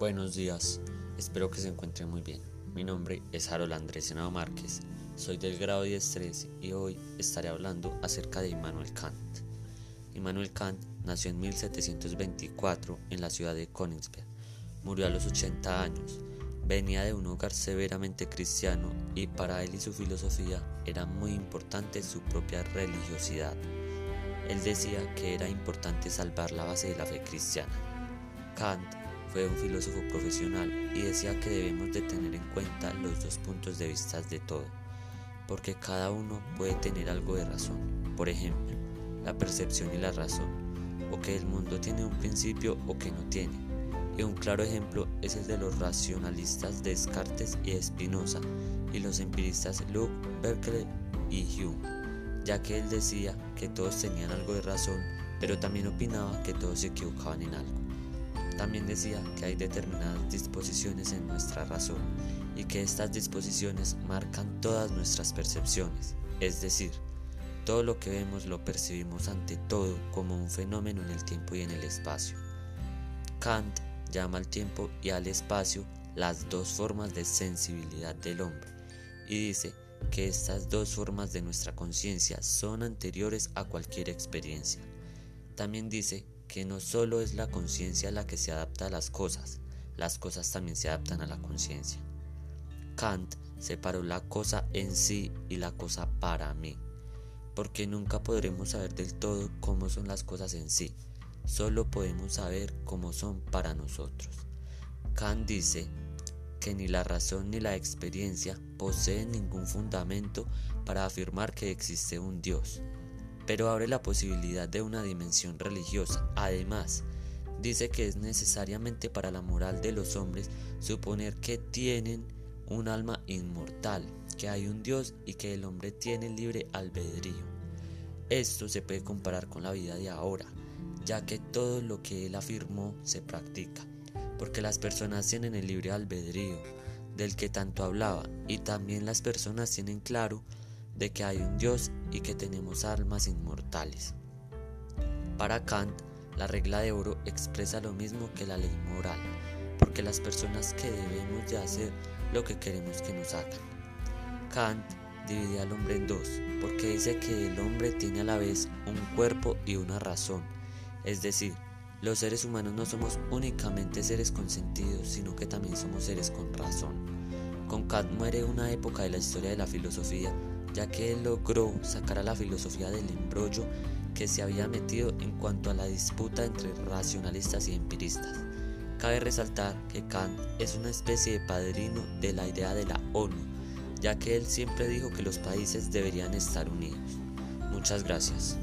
Buenos días, espero que se encuentren muy bien. Mi nombre es Harold Andrés Senado Márquez, soy del grado 10-13 y hoy estaré hablando acerca de Immanuel Kant. Immanuel Kant nació en 1724 en la ciudad de Königsberg, murió a los 80 años, venía de un hogar severamente cristiano y para él y su filosofía era muy importante su propia religiosidad. Él decía que era importante salvar la base de la fe cristiana. Kant fue un filósofo profesional y decía que debemos de tener en cuenta los dos puntos de vista de todo, porque cada uno puede tener algo de razón. Por ejemplo, la percepción y la razón, o que el mundo tiene un principio o que no tiene. Y un claro ejemplo es el de los racionalistas Descartes y Spinoza y los empiristas Luke, Berkeley y Hume, ya que él decía que todos tenían algo de razón, pero también opinaba que todos se equivocaban en algo. También decía que hay determinadas disposiciones en nuestra razón y que estas disposiciones marcan todas nuestras percepciones, es decir, todo lo que vemos lo percibimos ante todo como un fenómeno en el tiempo y en el espacio. Kant llama al tiempo y al espacio las dos formas de sensibilidad del hombre y dice que estas dos formas de nuestra conciencia son anteriores a cualquier experiencia. También dice que no solo es la conciencia la que se adapta a las cosas, las cosas también se adaptan a la conciencia. Kant separó la cosa en sí y la cosa para mí, porque nunca podremos saber del todo cómo son las cosas en sí, solo podemos saber cómo son para nosotros. Kant dice que ni la razón ni la experiencia poseen ningún fundamento para afirmar que existe un Dios pero abre la posibilidad de una dimensión religiosa. Además, dice que es necesariamente para la moral de los hombres suponer que tienen un alma inmortal, que hay un Dios y que el hombre tiene libre albedrío. Esto se puede comparar con la vida de ahora, ya que todo lo que él afirmó se practica, porque las personas tienen el libre albedrío del que tanto hablaba y también las personas tienen claro de que hay un Dios y que tenemos almas inmortales. Para Kant, la regla de oro expresa lo mismo que la ley moral, porque las personas que debemos de hacer lo que queremos que nos hagan. Kant divide al hombre en dos, porque dice que el hombre tiene a la vez un cuerpo y una razón, es decir, los seres humanos no somos únicamente seres con sentido, sino que también somos seres con razón. Con Kant muere una época de la historia de la filosofía ya que él logró sacar a la filosofía del embrollo que se había metido en cuanto a la disputa entre racionalistas y empiristas. Cabe resaltar que Kant es una especie de padrino de la idea de la ONU, ya que él siempre dijo que los países deberían estar unidos. Muchas gracias.